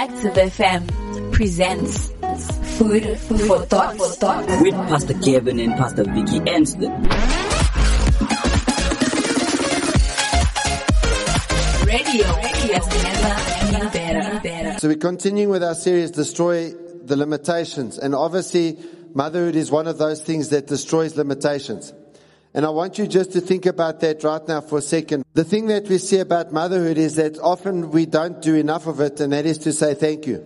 Active FM presents Food for Thought. For thought. with Pastor Gavin and Pastor Vicky Anston. Radio has never been better. better. So we're continuing with our series, Destroy the Limitations. And obviously, motherhood is one of those things that destroys limitations. And I want you just to think about that right now for a second. The thing that we see about motherhood is that often we don't do enough of it, and that is to say thank you.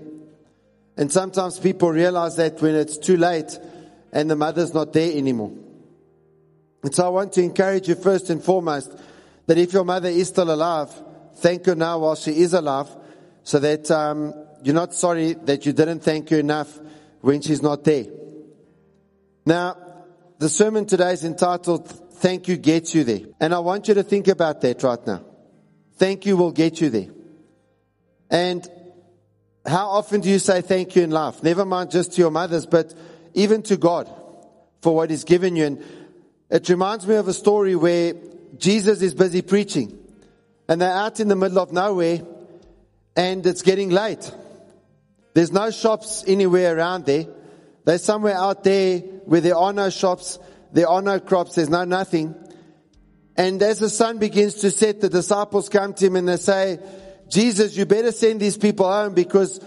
And sometimes people realize that when it's too late and the mother's not there anymore. And so I want to encourage you first and foremost that if your mother is still alive, thank her now while she is alive so that um, you're not sorry that you didn't thank her enough when she's not there. Now, the sermon today is entitled Thank You Gets You There. And I want you to think about that right now. Thank you will get you there. And how often do you say thank you in life? Never mind just to your mothers, but even to God for what He's given you. And it reminds me of a story where Jesus is busy preaching and they're out in the middle of nowhere and it's getting late. There's no shops anywhere around there. They're somewhere out there where there are no shops, there are no crops, there's no nothing. And as the sun begins to set, the disciples come to him and they say, Jesus, you better send these people home because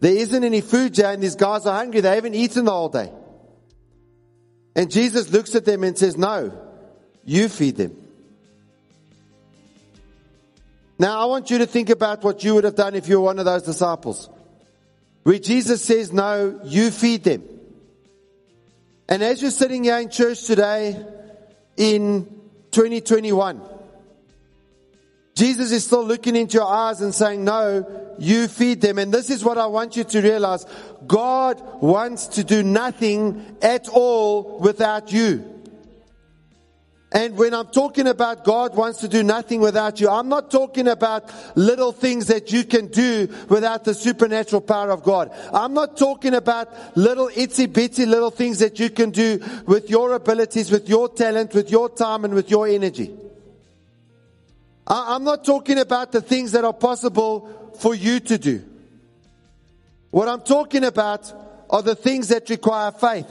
there isn't any food here and these guys are hungry. They haven't eaten the whole day. And Jesus looks at them and says, no, you feed them. Now I want you to think about what you would have done if you were one of those disciples. Where Jesus says, no, you feed them. And as you're sitting here in church today in 2021, Jesus is still looking into your eyes and saying, no, you feed them. And this is what I want you to realize. God wants to do nothing at all without you. And when I'm talking about God wants to do nothing without you, I'm not talking about little things that you can do without the supernatural power of God. I'm not talking about little itsy bitsy little things that you can do with your abilities, with your talent, with your time and with your energy. I'm not talking about the things that are possible for you to do. What I'm talking about are the things that require faith.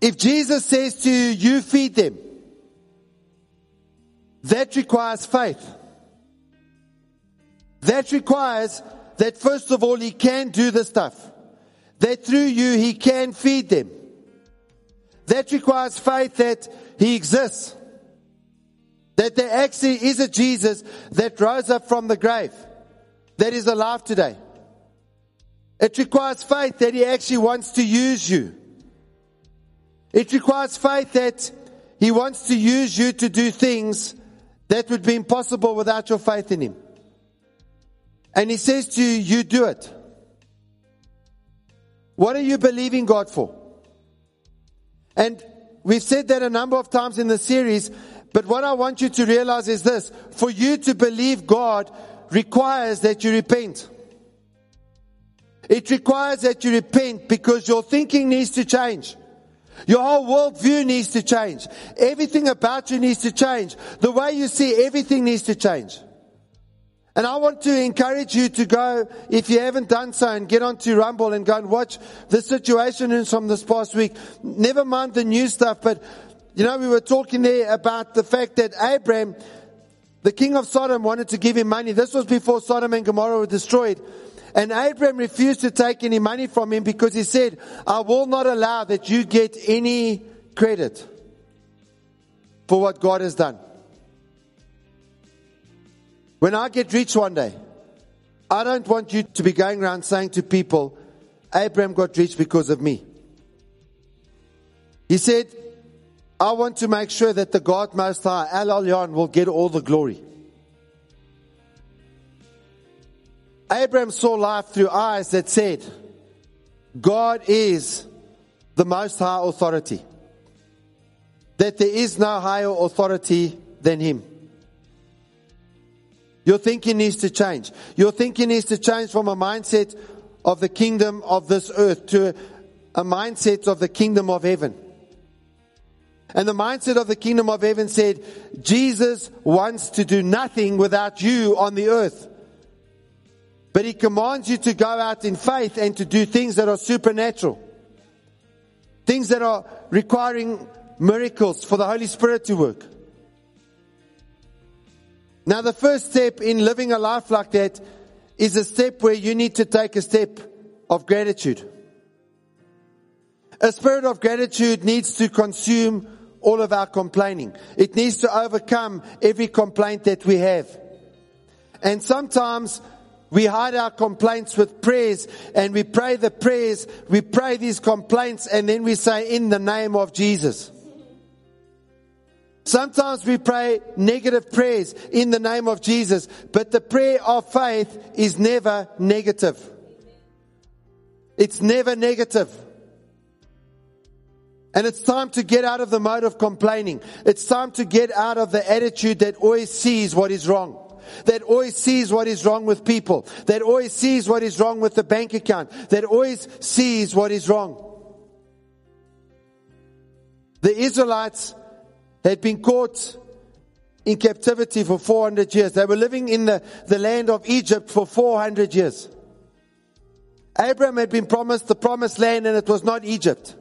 If Jesus says to you, you feed them, that requires faith. That requires that first of all, He can do the stuff. That through you, He can feed them. That requires faith that He exists. That there actually is a Jesus that rose up from the grave, that is alive today. It requires faith that He actually wants to use you. It requires faith that He wants to use you to do things that would be impossible without your faith in Him. And He says to you, you do it. What are you believing God for? And we've said that a number of times in the series, but what I want you to realize is this. For you to believe God requires that you repent. It requires that you repent because your thinking needs to change. Your whole worldview needs to change. Everything about you needs to change. The way you see everything needs to change. And I want to encourage you to go, if you haven't done so, and get onto Rumble and go and watch the situation from this past week. Never mind the new stuff, but you know, we were talking there about the fact that Abraham, the king of Sodom, wanted to give him money. This was before Sodom and Gomorrah were destroyed. And Abraham refused to take any money from him because he said, I will not allow that you get any credit for what God has done. When I get rich one day, I don't want you to be going around saying to people, Abraham got rich because of me. He said, I want to make sure that the God Most High, El Elyon, will get all the glory. Abraham saw life through eyes that said, God is the most high authority. That there is no higher authority than him. Your thinking needs to change. Your thinking needs to change from a mindset of the kingdom of this earth to a mindset of the kingdom of heaven. And the mindset of the kingdom of heaven said, Jesus wants to do nothing without you on the earth. But he commands you to go out in faith and to do things that are supernatural. Things that are requiring miracles for the Holy Spirit to work. Now the first step in living a life like that is a step where you need to take a step of gratitude. A spirit of gratitude needs to consume all of our complaining. It needs to overcome every complaint that we have. And sometimes we hide our complaints with prayers and we pray the prayers, we pray these complaints and then we say in the name of Jesus. Sometimes we pray negative prayers in the name of Jesus, but the prayer of faith is never negative. It's never negative. And it's time to get out of the mode of complaining. It's time to get out of the attitude that always sees what is wrong. That always sees what is wrong with people. That always sees what is wrong with the bank account. That always sees what is wrong. The Israelites had been caught in captivity for 400 years. They were living in the, the land of Egypt for 400 years. Abraham had been promised the promised land and it was not Egypt.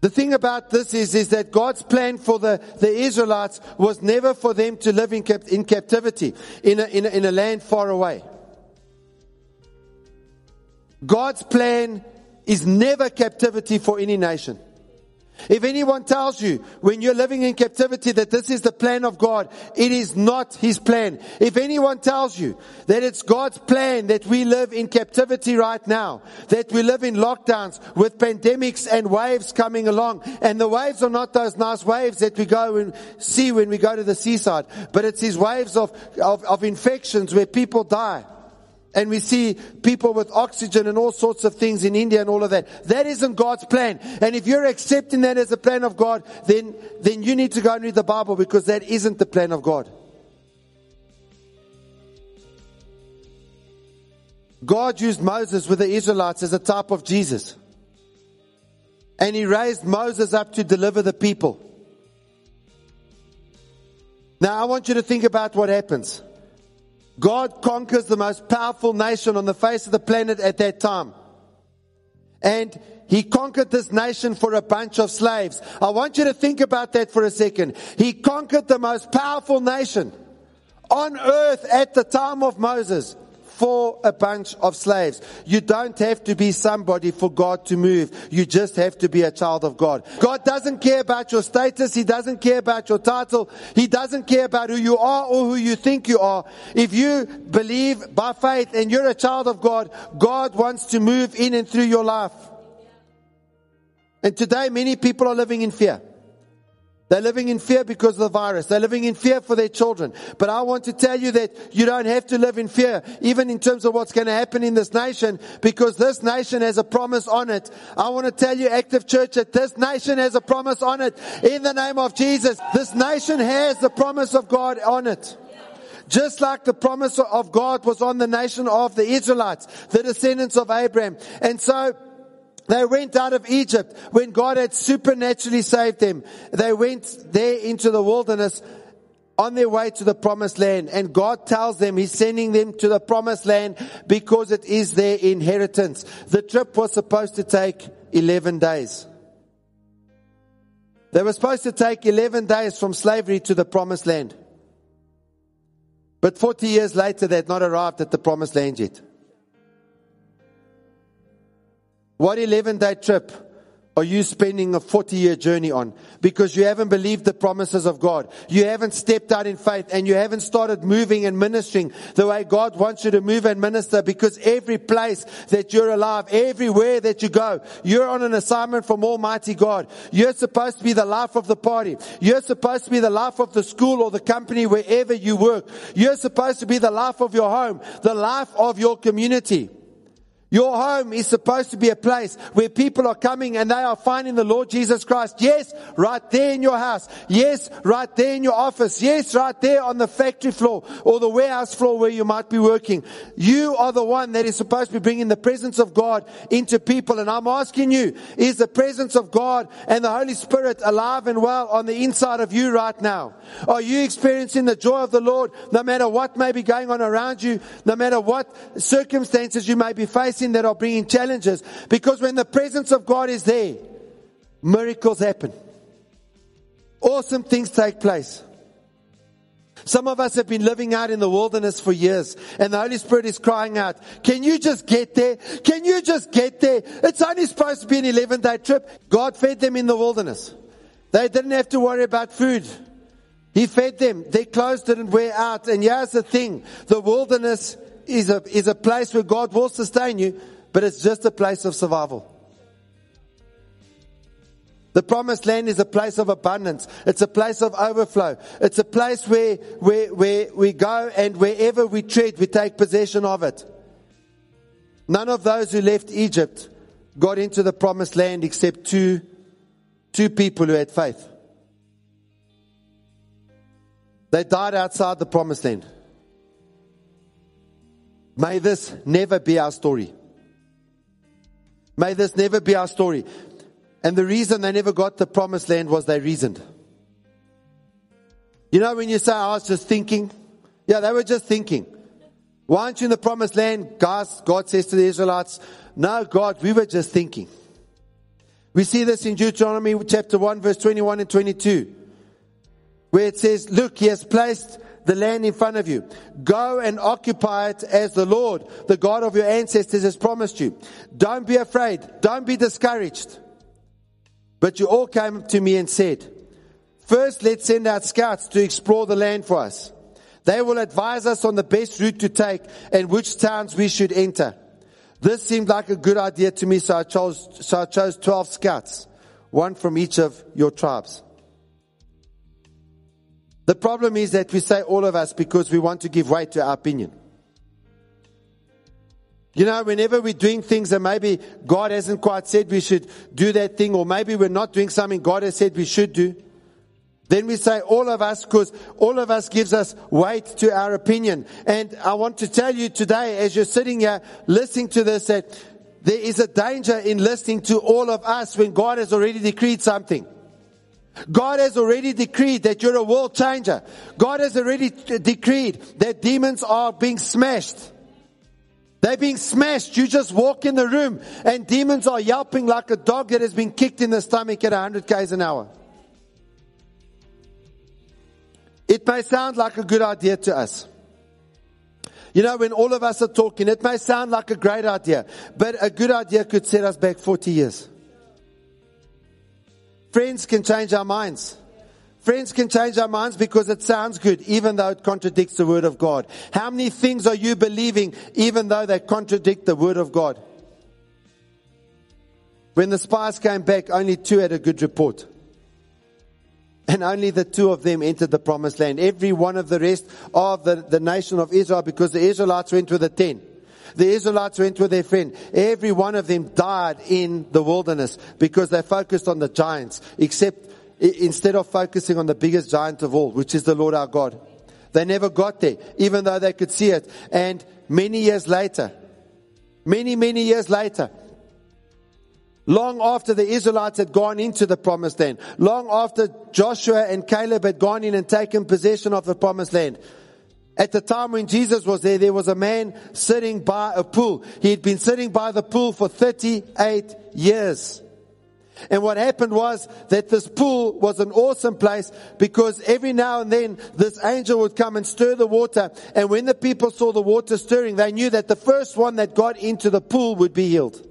The thing about this is, is that God's plan for the, the Israelites was never for them to live in, cap, in captivity in a, in, a, in a land far away. God's plan is never captivity for any nation. If anyone tells you when you're living in captivity that this is the plan of God, it is not His plan. If anyone tells you that it's God's plan that we live in captivity right now, that we live in lockdowns with pandemics and waves coming along, and the waves are not those nice waves that we go and see when we go to the seaside, but it's these waves of, of, of infections where people die. And we see people with oxygen and all sorts of things in India and all of that. That isn't God's plan. And if you're accepting that as the plan of God, then, then you need to go and read the Bible because that isn't the plan of God. God used Moses with the Israelites as a type of Jesus. And he raised Moses up to deliver the people. Now I want you to think about what happens. God conquers the most powerful nation on the face of the planet at that time. And he conquered this nation for a bunch of slaves. I want you to think about that for a second. He conquered the most powerful nation on earth at the time of Moses for a bunch of slaves. You don't have to be somebody for God to move. You just have to be a child of God. God doesn't care about your status. He doesn't care about your title. He doesn't care about who you are or who you think you are. If you believe by faith and you're a child of God, God wants to move in and through your life. And today many people are living in fear. They're living in fear because of the virus. They're living in fear for their children. But I want to tell you that you don't have to live in fear, even in terms of what's going to happen in this nation, because this nation has a promise on it. I want to tell you, active church, that this nation has a promise on it. In the name of Jesus, this nation has the promise of God on it. Just like the promise of God was on the nation of the Israelites, the descendants of Abraham. And so, they went out of Egypt when God had supernaturally saved them. They went there into the wilderness on their way to the promised land. And God tells them He's sending them to the promised land because it is their inheritance. The trip was supposed to take 11 days. They were supposed to take 11 days from slavery to the promised land. But 40 years later, they had not arrived at the promised land yet. What 11 day trip are you spending a 40 year journey on? Because you haven't believed the promises of God. You haven't stepped out in faith and you haven't started moving and ministering the way God wants you to move and minister because every place that you're alive, everywhere that you go, you're on an assignment from Almighty God. You're supposed to be the life of the party. You're supposed to be the life of the school or the company wherever you work. You're supposed to be the life of your home, the life of your community. Your home is supposed to be a place where people are coming and they are finding the Lord Jesus Christ. Yes, right there in your house. Yes, right there in your office. Yes, right there on the factory floor or the warehouse floor where you might be working. You are the one that is supposed to be bringing the presence of God into people. And I'm asking you, is the presence of God and the Holy Spirit alive and well on the inside of you right now? Are you experiencing the joy of the Lord no matter what may be going on around you, no matter what circumstances you may be facing? That are bringing challenges. Because when the presence of God is there, miracles happen. Awesome things take place. Some of us have been living out in the wilderness for years and the Holy Spirit is crying out, can you just get there? Can you just get there? It's only supposed to be an 11 day trip. God fed them in the wilderness. They didn't have to worry about food. He fed them. Their clothes didn't wear out. And here's the thing. The wilderness is a, is a place where God will sustain you, but it's just a place of survival. The promised land is a place of abundance. It's a place of overflow. It's a place where, where, where we go and wherever we tread, we take possession of it. None of those who left Egypt got into the promised land except two, two people who had faith. They died outside the promised land. May this never be our story. May this never be our story. And the reason they never got the promised land was they reasoned. You know, when you say, I was just thinking, yeah, they were just thinking. Why aren't you in the promised land? Guys, God says to the Israelites, no, God, we were just thinking. We see this in Deuteronomy chapter 1, verse 21 and 22, where it says, Look, He has placed the land in front of you. Go and occupy it as the Lord, the God of your ancestors has promised you. Don't be afraid. Don't be discouraged. But you all came to me and said, first let's send out scouts to explore the land for us. They will advise us on the best route to take and which towns we should enter. This seemed like a good idea to me, so I chose, so I chose 12 scouts, one from each of your tribes. The problem is that we say all of us because we want to give weight to our opinion. You know, whenever we're doing things that maybe God hasn't quite said we should do that thing, or maybe we're not doing something God has said we should do, then we say all of us because all of us gives us weight to our opinion. And I want to tell you today, as you're sitting here listening to this, that there is a danger in listening to all of us when God has already decreed something. God has already decreed that you're a world changer. God has already decreed that demons are being smashed. They're being smashed. You just walk in the room and demons are yelping like a dog that has been kicked in the stomach at 100 k's an hour. It may sound like a good idea to us. You know, when all of us are talking, it may sound like a great idea, but a good idea could set us back 40 years. Friends can change our minds. Friends can change our minds because it sounds good, even though it contradicts the word of God. How many things are you believing, even though they contradict the word of God? When the spies came back, only two had a good report. And only the two of them entered the promised land. Every one of the rest of the, the nation of Israel, because the Israelites went with the ten. The Israelites went with their friend. Every one of them died in the wilderness because they focused on the giants, except instead of focusing on the biggest giant of all, which is the Lord our God. They never got there, even though they could see it. And many years later, many, many years later, long after the Israelites had gone into the promised land, long after Joshua and Caleb had gone in and taken possession of the promised land, at the time when Jesus was there, there was a man sitting by a pool. He had been sitting by the pool for 38 years. And what happened was that this pool was an awesome place because every now and then this angel would come and stir the water. And when the people saw the water stirring, they knew that the first one that got into the pool would be healed.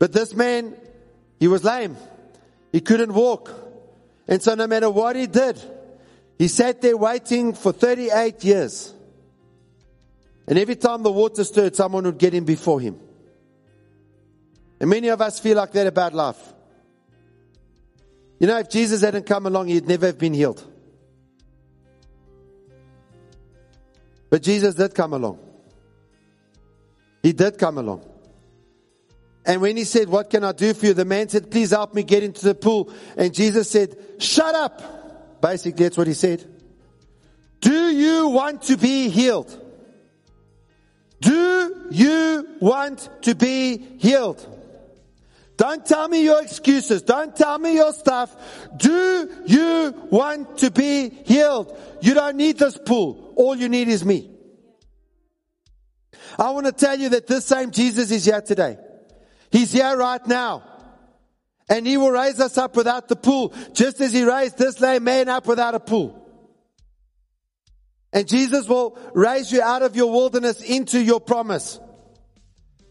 But this man, he was lame. He couldn't walk. And so no matter what he did, he sat there waiting for 38 years. And every time the water stirred, someone would get in before him. And many of us feel like that about life. You know, if Jesus hadn't come along, he'd never have been healed. But Jesus did come along. He did come along. And when he said, What can I do for you? The man said, Please help me get into the pool. And Jesus said, Shut up. Basically, that's what he said. Do you want to be healed? Do you want to be healed? Don't tell me your excuses. Don't tell me your stuff. Do you want to be healed? You don't need this pool. All you need is me. I want to tell you that this same Jesus is here today. He's here right now. And he will raise us up without the pool, just as he raised this lame man up without a pool. And Jesus will raise you out of your wilderness into your promise.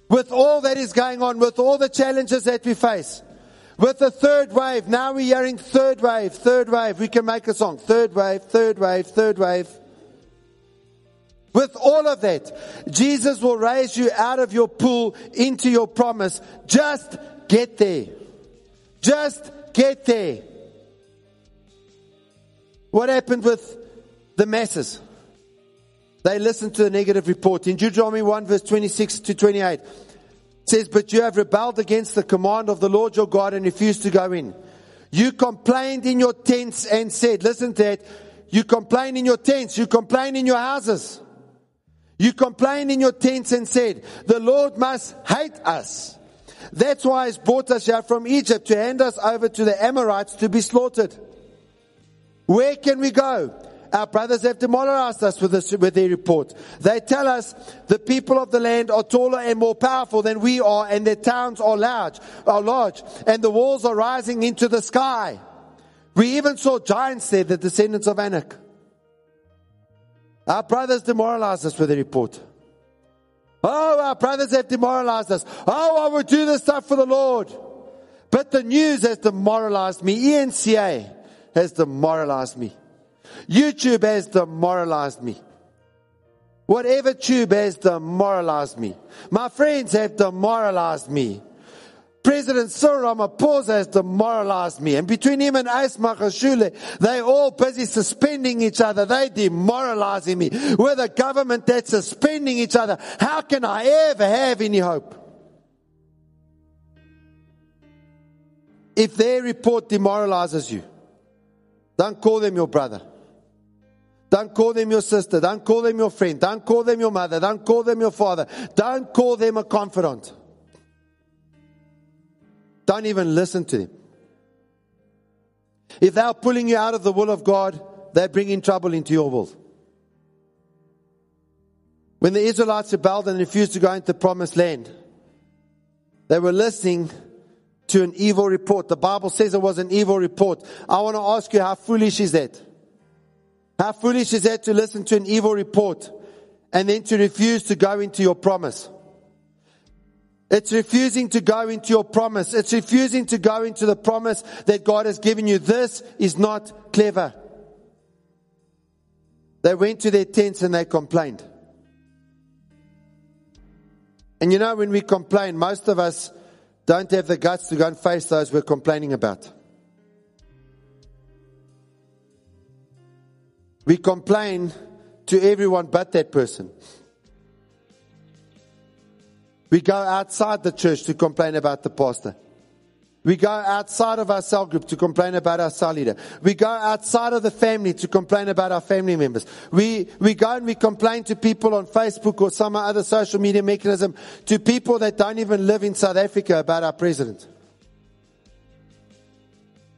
With all that is going on, with all the challenges that we face, with the third wave, now we're hearing third wave, third wave. We can make a song. Third wave, third wave, third wave. With all of that, Jesus will raise you out of your pool into your promise. Just get there. Just get there. What happened with the masses? They listened to the negative report. In Deuteronomy 1 verse 26 to 28, it says, But you have rebelled against the command of the Lord your God and refused to go in. You complained in your tents and said, listen to that, you complained in your tents, you complained in your houses. You complained in your tents and said, the Lord must hate us. That's why he's brought us here from Egypt to hand us over to the Amorites to be slaughtered. Where can we go? Our brothers have demoralized us with, this, with their report. They tell us the people of the land are taller and more powerful than we are and their towns are large, are large and the walls are rising into the sky. We even saw giants there, the descendants of Anak. Our brothers demoralized us with the report. Brothers have demoralized us. Oh, I would do this stuff for the Lord. But the news has demoralized me. ENCA has demoralized me. YouTube has demoralized me. Whatever tube has demoralized me. My friends have demoralized me. President Cyril Ramaphosa has demoralized me. And between him and Ace Magashule, they all busy suspending each other. They demoralizing me. With a government that's suspending each other, how can I ever have any hope? If their report demoralizes you, don't call them your brother. Don't call them your sister. Don't call them your friend. Don't call them your mother. Don't call them your father. Don't call them a confidant. Don't even listen to them. If they're pulling you out of the will of God, they're bringing trouble into your will. When the Israelites rebelled and refused to go into the promised land, they were listening to an evil report. The Bible says it was an evil report. I want to ask you, how foolish is that? How foolish is that to listen to an evil report and then to refuse to go into your promise? It's refusing to go into your promise. It's refusing to go into the promise that God has given you. This is not clever. They went to their tents and they complained. And you know, when we complain, most of us don't have the guts to go and face those we're complaining about. We complain to everyone but that person. We go outside the church to complain about the pastor. We go outside of our cell group to complain about our cell leader. We go outside of the family to complain about our family members. We, we go and we complain to people on Facebook or some other social media mechanism to people that don't even live in South Africa about our president.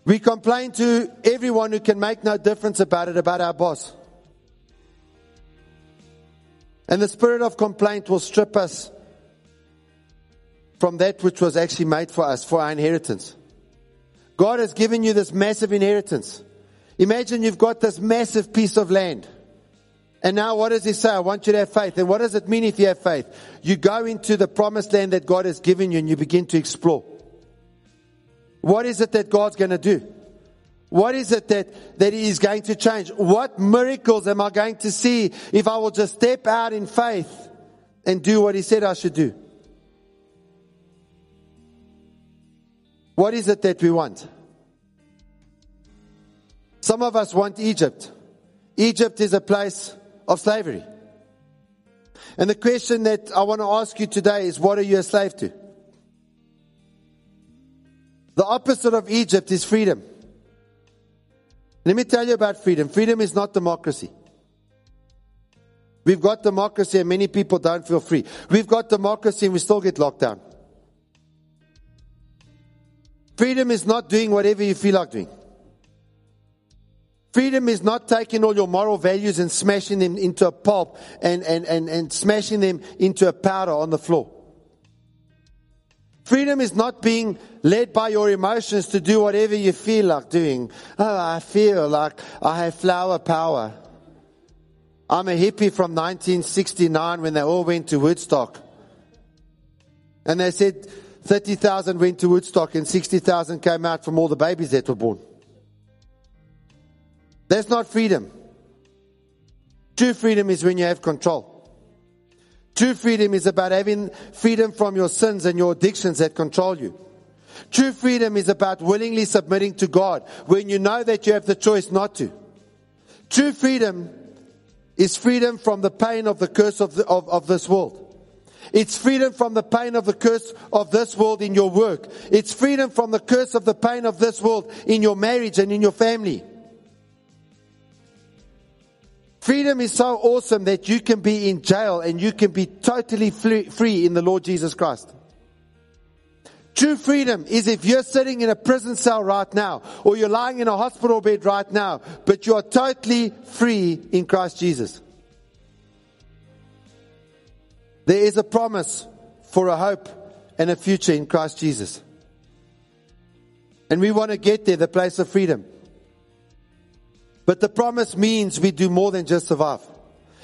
We complain to everyone who can make no difference about it, about our boss. And the spirit of complaint will strip us from that which was actually made for us, for our inheritance. God has given you this massive inheritance. Imagine you've got this massive piece of land. And now what does he say? I want you to have faith. And what does it mean if you have faith? You go into the promised land that God has given you and you begin to explore. What is it that God's going to do? What is it that, that He is going to change? What miracles am I going to see if I will just step out in faith and do what He said I should do? What is it that we want? Some of us want Egypt. Egypt is a place of slavery. And the question that I want to ask you today is what are you a slave to? The opposite of Egypt is freedom. Let me tell you about freedom. Freedom is not democracy. We've got democracy and many people don't feel free. We've got democracy and we still get locked down. Freedom is not doing whatever you feel like doing. Freedom is not taking all your moral values and smashing them into a pulp and, and, and, and smashing them into a powder on the floor. Freedom is not being led by your emotions to do whatever you feel like doing. Oh, I feel like I have flower power. I'm a hippie from 1969 when they all went to Woodstock. And they said 30,000 went to Woodstock and 60,000 came out from all the babies that were born. That's not freedom. True freedom is when you have control. True freedom is about having freedom from your sins and your addictions that control you. True freedom is about willingly submitting to God when you know that you have the choice not to. True freedom is freedom from the pain of the curse of, the, of, of this world. It's freedom from the pain of the curse of this world in your work. It's freedom from the curse of the pain of this world in your marriage and in your family. Freedom is so awesome that you can be in jail and you can be totally free in the Lord Jesus Christ. True freedom is if you're sitting in a prison cell right now or you're lying in a hospital bed right now, but you are totally free in Christ Jesus. There is a promise for a hope and a future in Christ Jesus. And we want to get there, the place of freedom. But the promise means we do more than just survive.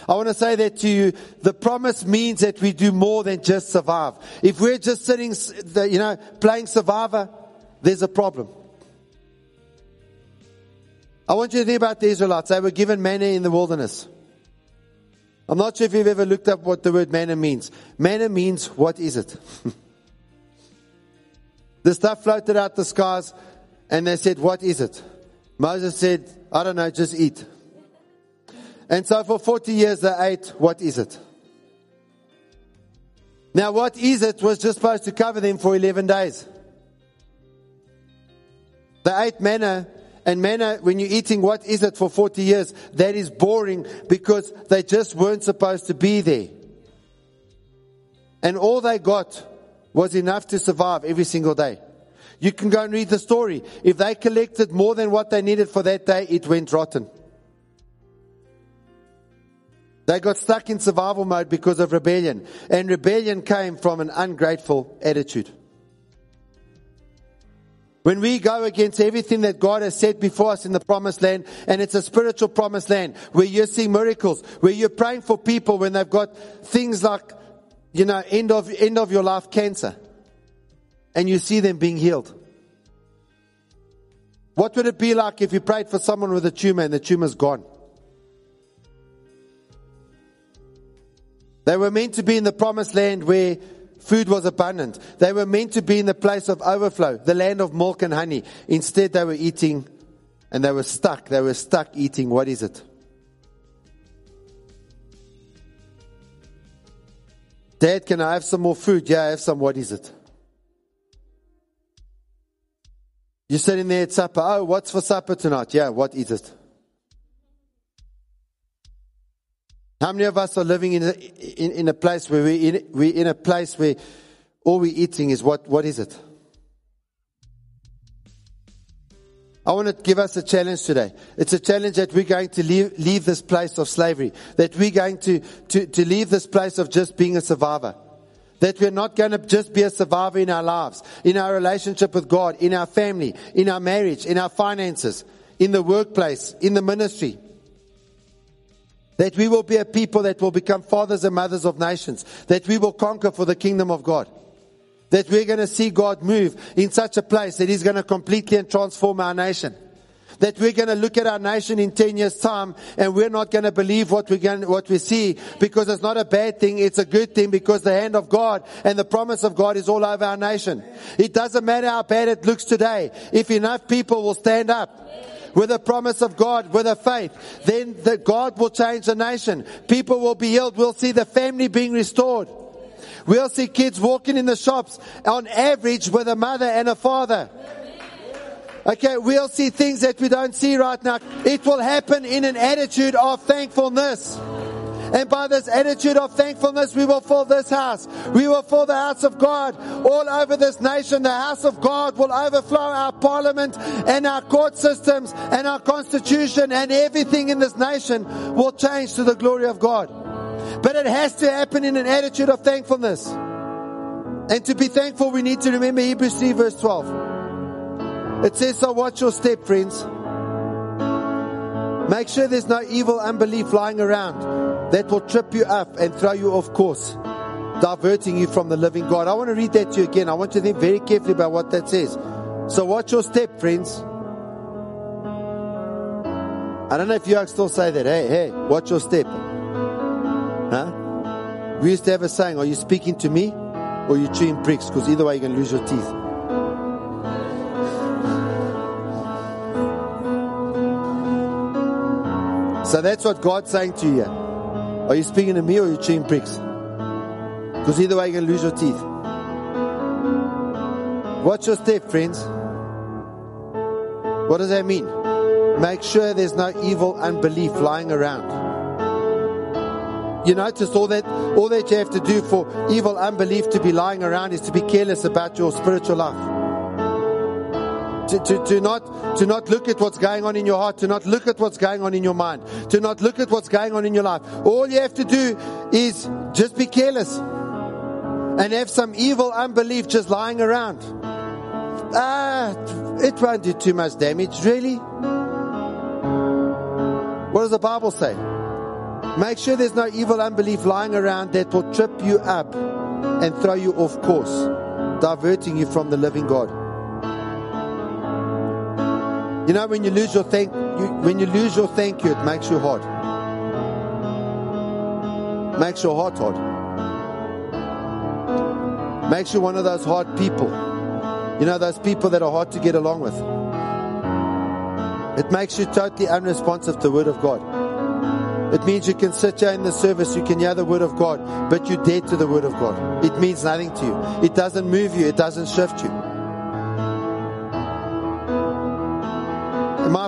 I want to say that to you. The promise means that we do more than just survive. If we're just sitting, you know, playing survivor, there's a problem. I want you to think about the Israelites. They were given manna in the wilderness. I'm not sure if you've ever looked up what the word manna means. Manna means, what is it? the stuff floated out the skies and they said, what is it? Moses said, I don't know, just eat. And so for 40 years they ate, what is it? Now what is it was just supposed to cover them for 11 days. They ate manna and manna, uh, when you're eating what is it for 40 years, that is boring because they just weren't supposed to be there. And all they got was enough to survive every single day. You can go and read the story. If they collected more than what they needed for that day, it went rotten. They got stuck in survival mode because of rebellion. And rebellion came from an ungrateful attitude. When we go against everything that God has set before us in the promised land, and it's a spiritual promised land where you're seeing miracles, where you're praying for people when they've got things like, you know, end of, end of your life cancer and you see them being healed. What would it be like if you prayed for someone with a tumor and the tumor's gone? They were meant to be in the promised land where food was abundant. They were meant to be in the place of overflow, the land of milk and honey. Instead, they were eating and they were stuck. They were stuck eating. What is it? Dad, can I have some more food? Yeah, I have some. What is it? You're sitting there at supper. Oh, what's for supper tonight? Yeah, what is it? How many of us are living in a, in, in a place where we're in, we're in a place where all we're eating is what, what is it? I want to give us a challenge today. It's a challenge that we're going to leave, leave this place of slavery, that we're going to, to, to leave this place of just being a survivor. That we're not going to just be a survivor in our lives, in our relationship with God, in our family, in our marriage, in our finances, in the workplace, in the ministry. That we will be a people that will become fathers and mothers of nations. That we will conquer for the kingdom of God. That we're going to see God move in such a place that He's going to completely and transform our nation that we're going to look at our nation in 10 years time and we're not going to believe what we what we see because it's not a bad thing. It's a good thing because the hand of God and the promise of God is all over our nation. It doesn't matter how bad it looks today. If enough people will stand up with the promise of God, with a faith, then the God will change the nation. People will be healed. We'll see the family being restored. We'll see kids walking in the shops on average with a mother and a father. Okay, we'll see things that we don't see right now. It will happen in an attitude of thankfulness. And by this attitude of thankfulness, we will fill this house. We will fill the house of God all over this nation. The house of God will overflow our parliament and our court systems and our constitution and everything in this nation will change to the glory of God. But it has to happen in an attitude of thankfulness. And to be thankful, we need to remember Hebrews 3 verse 12. It says, so watch your step, friends. Make sure there's no evil unbelief lying around that will trip you up and throw you off course, diverting you from the living God. I want to read that to you again. I want you to think very carefully about what that says. So watch your step, friends. I don't know if you still say that. Hey, hey, watch your step. Huh? We used to have a saying, are you speaking to me or you chewing bricks? Because either way you're to lose your teeth. So that's what God's saying to you. Are you speaking to me or are you chewing bricks? Because either way you're going to lose your teeth. Watch your step, friends. What does that mean? Make sure there's no evil unbelief lying around. You notice all that all that you have to do for evil unbelief to be lying around is to be careless about your spiritual life. To, to, to, not, to not look at what's going on in your heart, to not look at what's going on in your mind, to not look at what's going on in your life. All you have to do is just be careless and have some evil unbelief just lying around. Ah, it won't do too much damage, really. What does the Bible say? Make sure there's no evil unbelief lying around that will trip you up and throw you off course, diverting you from the living God. You know, when you lose your thank, you, when you lose your thank you, it makes you hard. Makes your heart hard. Makes you one of those hard people. You know, those people that are hard to get along with. It makes you totally unresponsive to the Word of God. It means you can sit here in the service, you can hear the Word of God, but you're dead to the Word of God. It means nothing to you. It doesn't move you, it doesn't shift you.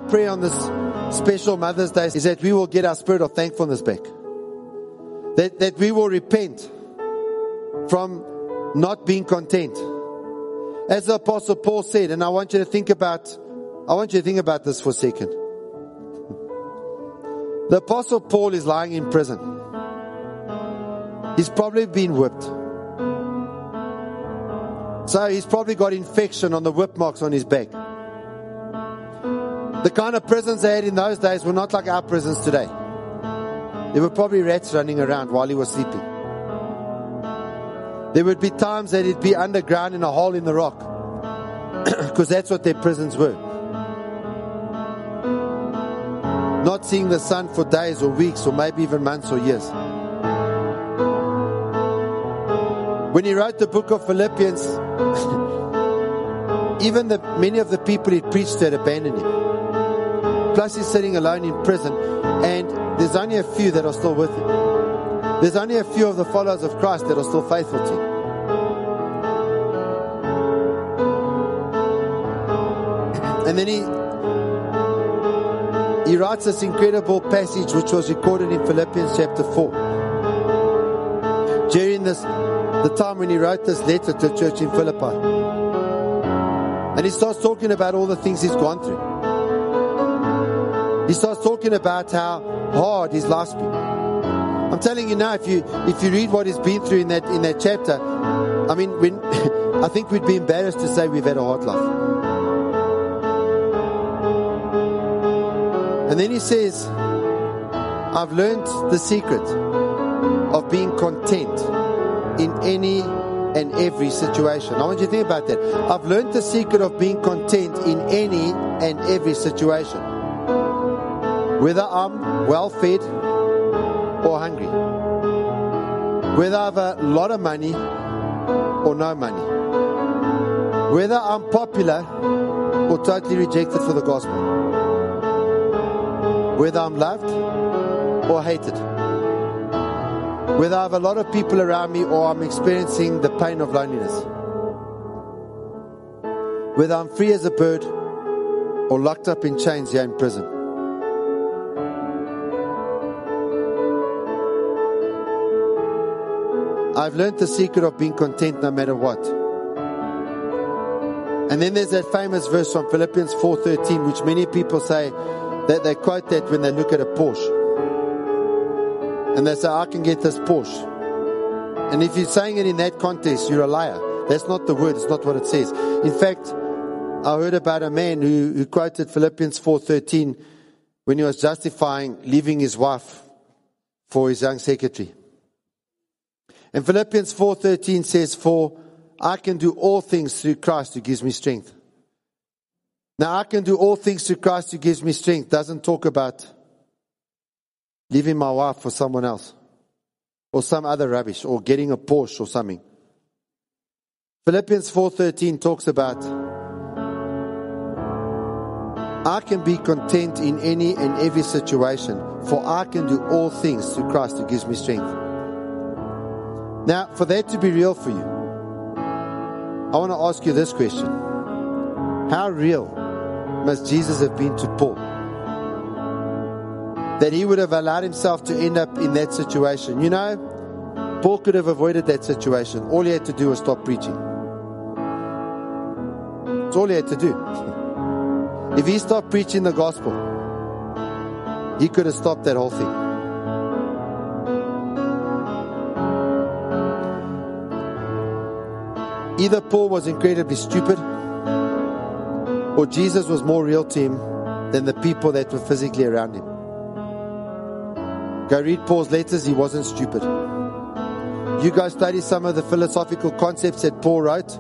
Prayer on this special Mother's Day is that we will get our spirit of thankfulness back. That, that we will repent from not being content. As the apostle Paul said, and I want you to think about, I want you to think about this for a second. The apostle Paul is lying in prison. He's probably been whipped. So he's probably got infection on the whip marks on his back. The kind of prisons they had in those days were not like our prisons today. There were probably rats running around while he was sleeping. There would be times that he'd be underground in a hole in the rock. Because that's what their prisons were. Not seeing the sun for days or weeks or maybe even months or years. When he wrote the book of Philippians, even the, many of the people he preached to had abandoned him. Plus, he's sitting alone in prison, and there's only a few that are still with him. There's only a few of the followers of Christ that are still faithful to him. And then he he writes this incredible passage which was recorded in Philippians chapter 4. During this the time when he wrote this letter to the church in Philippi. And he starts talking about all the things he's gone through. He starts talking about how hard his life's been. I'm telling you now, if you if you read what he's been through in that in that chapter, I mean, when I think we'd be embarrassed to say we've had a hard life. And then he says, I've learned the secret of being content in any and every situation. I want you to think about that. I've learned the secret of being content in any and every situation. Whether I'm well fed or hungry. Whether I have a lot of money or no money. Whether I'm popular or totally rejected for the gospel. whether I'm loved or hated, whether I have a lot of people around me or I'm experiencing the pain of loneliness, whether I'm free as a bird or locked up in chains here in prison. I've learned the secret of being content no matter what. And then there's that famous verse from Philippians 4:13 which many people say that they quote that when they look at a Porsche. And they say I can get this Porsche. And if you're saying it in that context, you're a liar. That's not the word, it's not what it says. In fact, I heard about a man who, who quoted Philippians 4:13 when he was justifying leaving his wife for his young secretary. And Philippians 4:13 says, "For I can do all things through Christ who gives me strength." Now, I can do all things through Christ who gives me strength doesn't talk about leaving my wife for someone else or some other rubbish or getting a Porsche or something. Philippians 4:13 talks about I can be content in any and every situation, for I can do all things through Christ who gives me strength. Now, for that to be real for you, I want to ask you this question. How real must Jesus have been to Paul? That he would have allowed himself to end up in that situation. You know, Paul could have avoided that situation. All he had to do was stop preaching. That's all he had to do. If he stopped preaching the gospel, he could have stopped that whole thing. Either Paul was incredibly stupid, or Jesus was more real to him than the people that were physically around him. Go read Paul's letters, he wasn't stupid. You go study some of the philosophical concepts that Paul wrote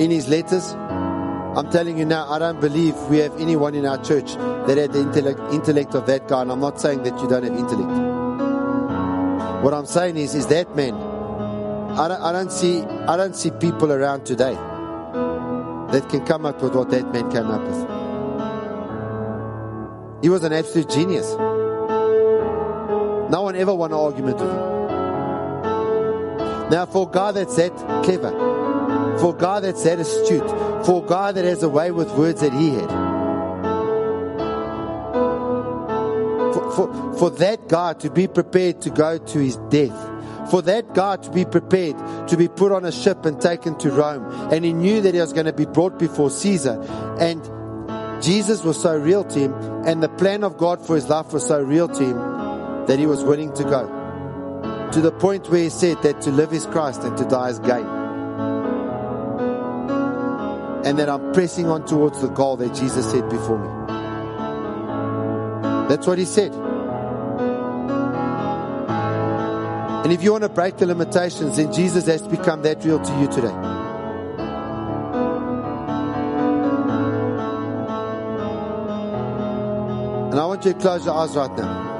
in his letters. I'm telling you now, I don't believe we have anyone in our church that had the intellect, intellect of that guy, and I'm not saying that you don't have intellect. What I'm saying is, is that man I don't, I don't see I don't see people around today that can come up with what that man came up with. He was an absolute genius. No one ever won an argument with him. Now, for a guy that's that clever, for a guy that's that astute, for a guy that has a way with words that he had, for, for, for that guy to be prepared to go to his death for that guy to be prepared to be put on a ship and taken to Rome. And he knew that he was going to be brought before Caesar. And Jesus was so real to him, and the plan of God for his life was so real to him that he was willing to go. To the point where he said that to live is Christ and to die is gain. And that I'm pressing on towards the goal that Jesus said before me. That's what he said. And if you want to break the limitations, then Jesus has to become that real to you today. And I want you to close your eyes right now.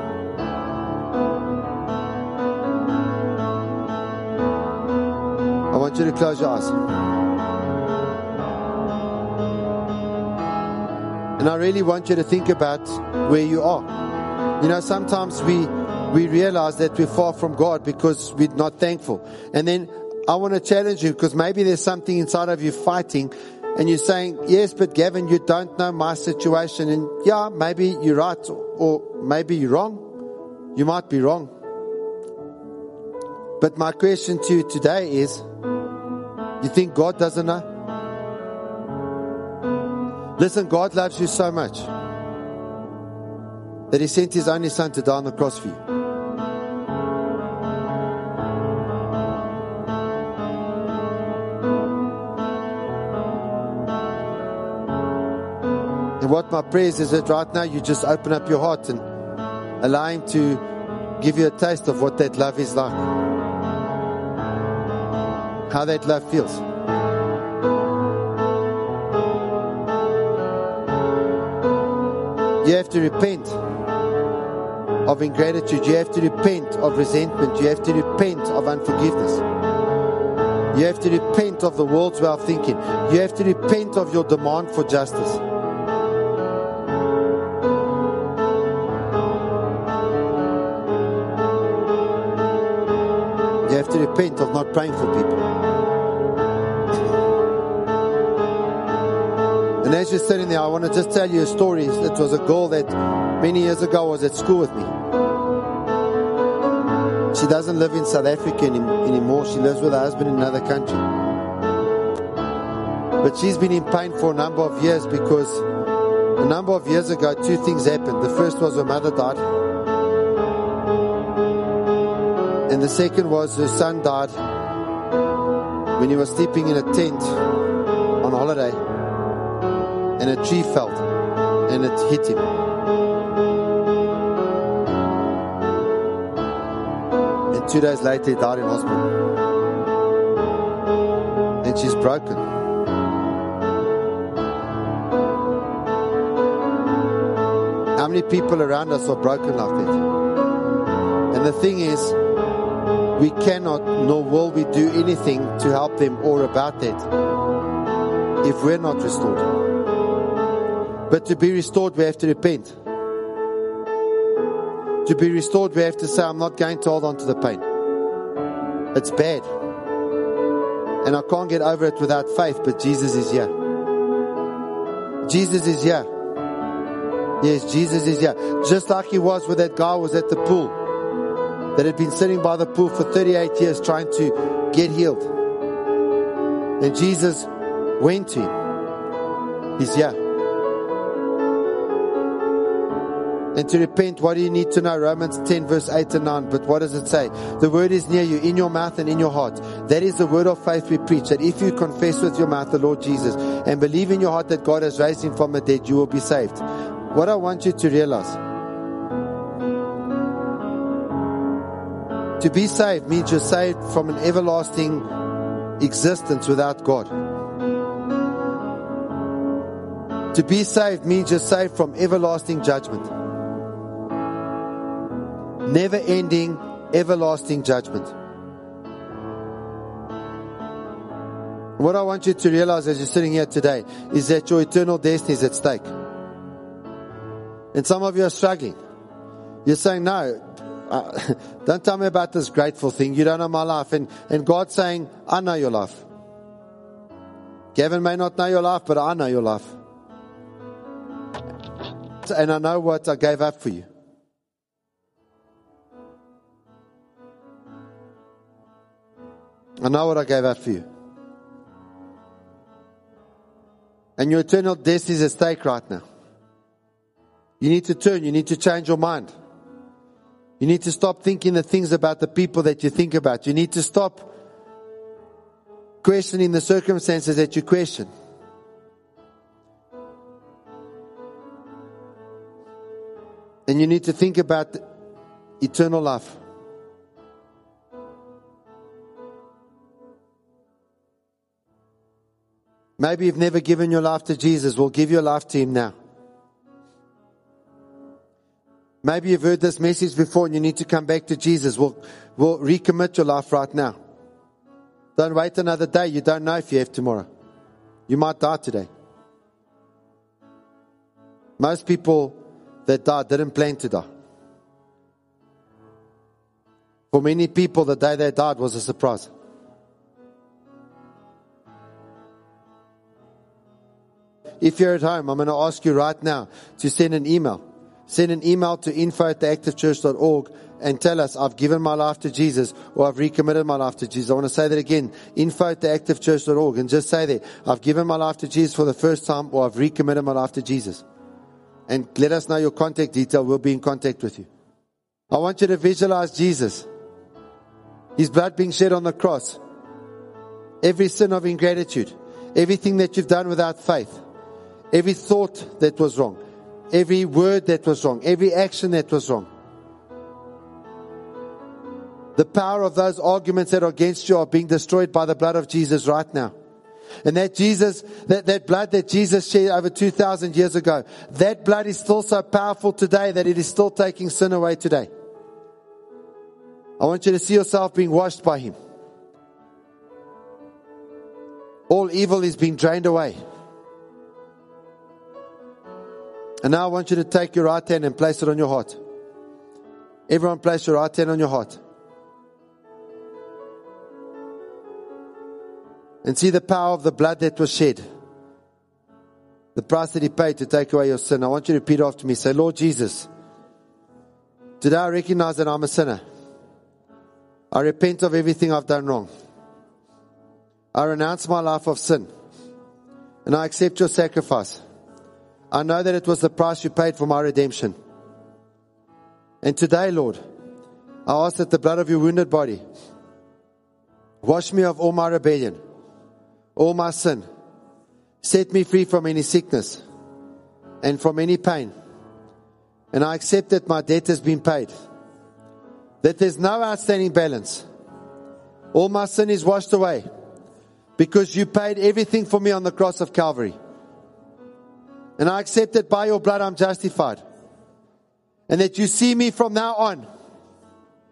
I want you to close your eyes. And I really want you to think about where you are. You know, sometimes we we realize that we're far from God because we're not thankful. And then I want to challenge you because maybe there's something inside of you fighting and you're saying, yes, but Gavin, you don't know my situation. And yeah, maybe you're right or maybe you're wrong. You might be wrong. But my question to you today is, you think God doesn't know? Listen, God loves you so much that He sent His only Son to die on the cross for you. What my prayer is is that right now you just open up your heart and allow Him to give you a taste of what that love is like. How that love feels. You have to repent of ingratitude. You have to repent of resentment. You have to repent of unforgiveness. You have to repent of the world's way of thinking. You have to repent of your demand for justice. You have to repent of not praying for people. And as you're sitting there, I want to just tell you a story. It was a girl that many years ago was at school with me. She doesn't live in South Africa any, anymore. She lives with her husband in another country. But she's been in pain for a number of years because a number of years ago, two things happened. The first was her mother died. And the second was her son died when he was sleeping in a tent on holiday. And a tree fell and it hit him. And two days later, he died in hospital. And she's broken. How many people around us are broken like that? And the thing is, we cannot nor will we do anything to help them or about that if we're not restored. But to be restored, we have to repent. To be restored, we have to say, I'm not going to hold on to the pain. It's bad. And I can't get over it without faith, but Jesus is here. Jesus is here. Yes, Jesus is here. Just like he was with that guy who was at the pool that had been sitting by the pool for 38 years trying to get healed. And Jesus went to him. He's here. And to repent, what do you need to know? Romans 10, verse 8 and 9. But what does it say? The word is near you, in your mouth and in your heart. That is the word of faith we preach. That if you confess with your mouth the Lord Jesus and believe in your heart that God has raised him from the dead, you will be saved. What I want you to realize to be saved means you're saved from an everlasting existence without God. To be saved means you're saved from everlasting judgment. Never ending, everlasting judgment. What I want you to realize as you're sitting here today is that your eternal destiny is at stake. And some of you are struggling. You're saying, no, uh, don't tell me about this grateful thing. You don't know my life. And, and God's saying, I know your life. Gavin may not know your life, but I know your life. And I know what I gave up for you. I know what I gave up for you. And your eternal destiny is at stake right now. You need to turn. You need to change your mind. You need to stop thinking the things about the people that you think about. You need to stop questioning the circumstances that you question. And you need to think about eternal life. Maybe you've never given your life to Jesus. We'll give your life to Him now. Maybe you've heard this message before and you need to come back to Jesus. We'll, we'll recommit your life right now. Don't wait another day. You don't know if you have tomorrow. You might die today. Most people that died didn't plan to die. For many people, the day they died was a surprise. If you're at home, I'm going to ask you right now to send an email. Send an email to info at theactivechurch.org and tell us, I've given my life to Jesus or I've recommitted my life to Jesus. I want to say that again. Info at theactivechurch.org and just say that I've given my life to Jesus for the first time or I've recommitted my life to Jesus. And let us know your contact detail. We'll be in contact with you. I want you to visualize Jesus. His blood being shed on the cross. Every sin of ingratitude. Everything that you've done without faith. Every thought that was wrong. Every word that was wrong. Every action that was wrong. The power of those arguments that are against you are being destroyed by the blood of Jesus right now. And that Jesus, that, that blood that Jesus shed over 2,000 years ago, that blood is still so powerful today that it is still taking sin away today. I want you to see yourself being washed by Him. All evil is being drained away. And now I want you to take your right hand and place it on your heart. Everyone place your right hand on your heart. and see the power of the blood that was shed. The price that he paid to take away your sin. I want you to repeat after me. Say, Lord Jesus, today I recognize that I'm a sinner. I repent of everything I've done wrong. I renounce my life of sin and I accept your sacrifice. I know that it was the price you paid for my redemption. And today, Lord, I ask that the blood of your wounded body wash me of all my rebellion, all my sin, set me free from any sickness and from any pain. And I accept that my debt has been paid, that there's no outstanding balance. All my sin is washed away because you paid everything for me on the cross of Calvary. And I accept that by your blood I'm justified. And that you see me from now on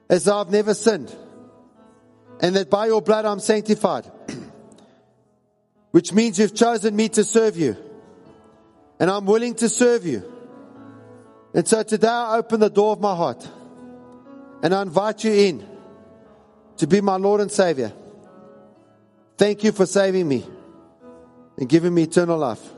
as though I've never sinned. And that by your blood I'm sanctified. Which means you've chosen me to serve you. And I'm willing to serve you. And so today I open the door of my heart. And I invite you in to be my Lord and Savior. Thank you for saving me and giving me eternal life.